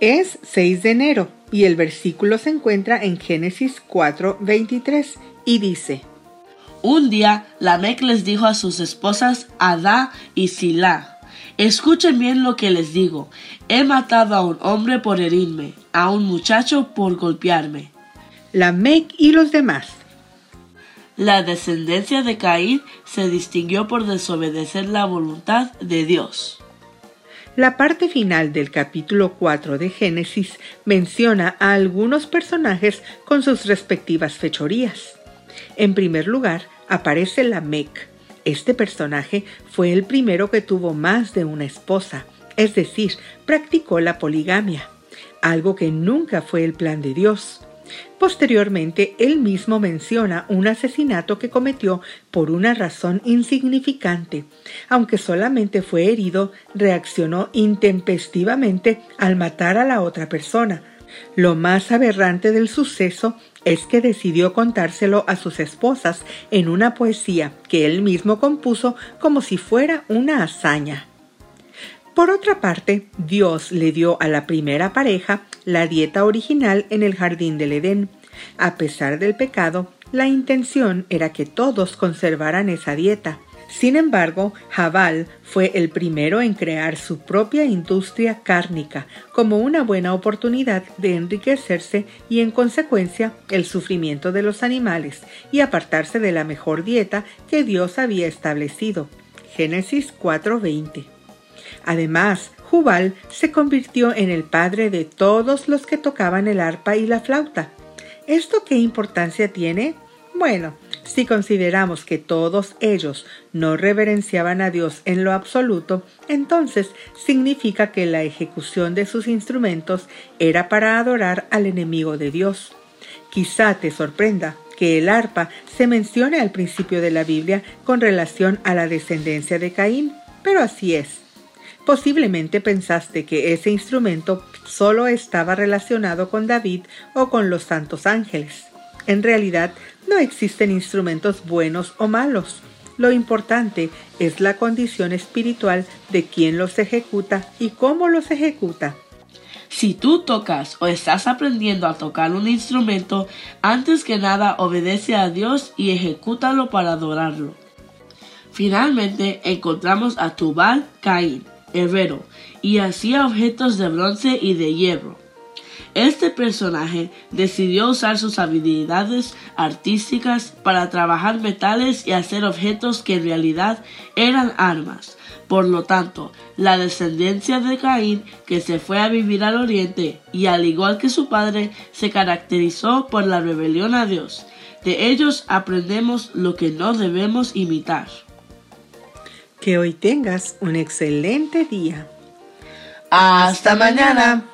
Es 6 de enero y el versículo se encuentra en Génesis 4:23 y dice, Un día Lamec les dijo a sus esposas Adá y Silá, escuchen bien lo que les digo, he matado a un hombre por herirme, a un muchacho por golpearme. Lamec y los demás. La descendencia de Caín se distinguió por desobedecer la voluntad de Dios. La parte final del capítulo 4 de Génesis menciona a algunos personajes con sus respectivas fechorías. En primer lugar, aparece Lamec. Este personaje fue el primero que tuvo más de una esposa, es decir, practicó la poligamia, algo que nunca fue el plan de Dios. Posteriormente, él mismo menciona un asesinato que cometió por una razón insignificante. Aunque solamente fue herido, reaccionó intempestivamente al matar a la otra persona. Lo más aberrante del suceso es que decidió contárselo a sus esposas en una poesía que él mismo compuso como si fuera una hazaña. Por otra parte, Dios le dio a la primera pareja la dieta original en el jardín del Edén. A pesar del pecado, la intención era que todos conservaran esa dieta. Sin embargo, Jabal fue el primero en crear su propia industria cárnica como una buena oportunidad de enriquecerse y en consecuencia el sufrimiento de los animales y apartarse de la mejor dieta que Dios había establecido. Génesis 4:20 Además, Jubal se convirtió en el padre de todos los que tocaban el arpa y la flauta. ¿Esto qué importancia tiene? Bueno, si consideramos que todos ellos no reverenciaban a Dios en lo absoluto, entonces significa que la ejecución de sus instrumentos era para adorar al enemigo de Dios. Quizá te sorprenda que el arpa se mencione al principio de la Biblia con relación a la descendencia de Caín, pero así es. Posiblemente pensaste que ese instrumento solo estaba relacionado con David o con los santos ángeles. En realidad, no existen instrumentos buenos o malos. Lo importante es la condición espiritual de quien los ejecuta y cómo los ejecuta. Si tú tocas o estás aprendiendo a tocar un instrumento, antes que nada obedece a Dios y ejecútalo para adorarlo. Finalmente encontramos a Tubal Caín herrero, y hacía objetos de bronce y de hierro. Este personaje decidió usar sus habilidades artísticas para trabajar metales y hacer objetos que en realidad eran armas. Por lo tanto, la descendencia de Caín, que se fue a vivir al oriente y al igual que su padre, se caracterizó por la rebelión a Dios. De ellos aprendemos lo que no debemos imitar. Que hoy tengas un excelente día. Hasta, mañana.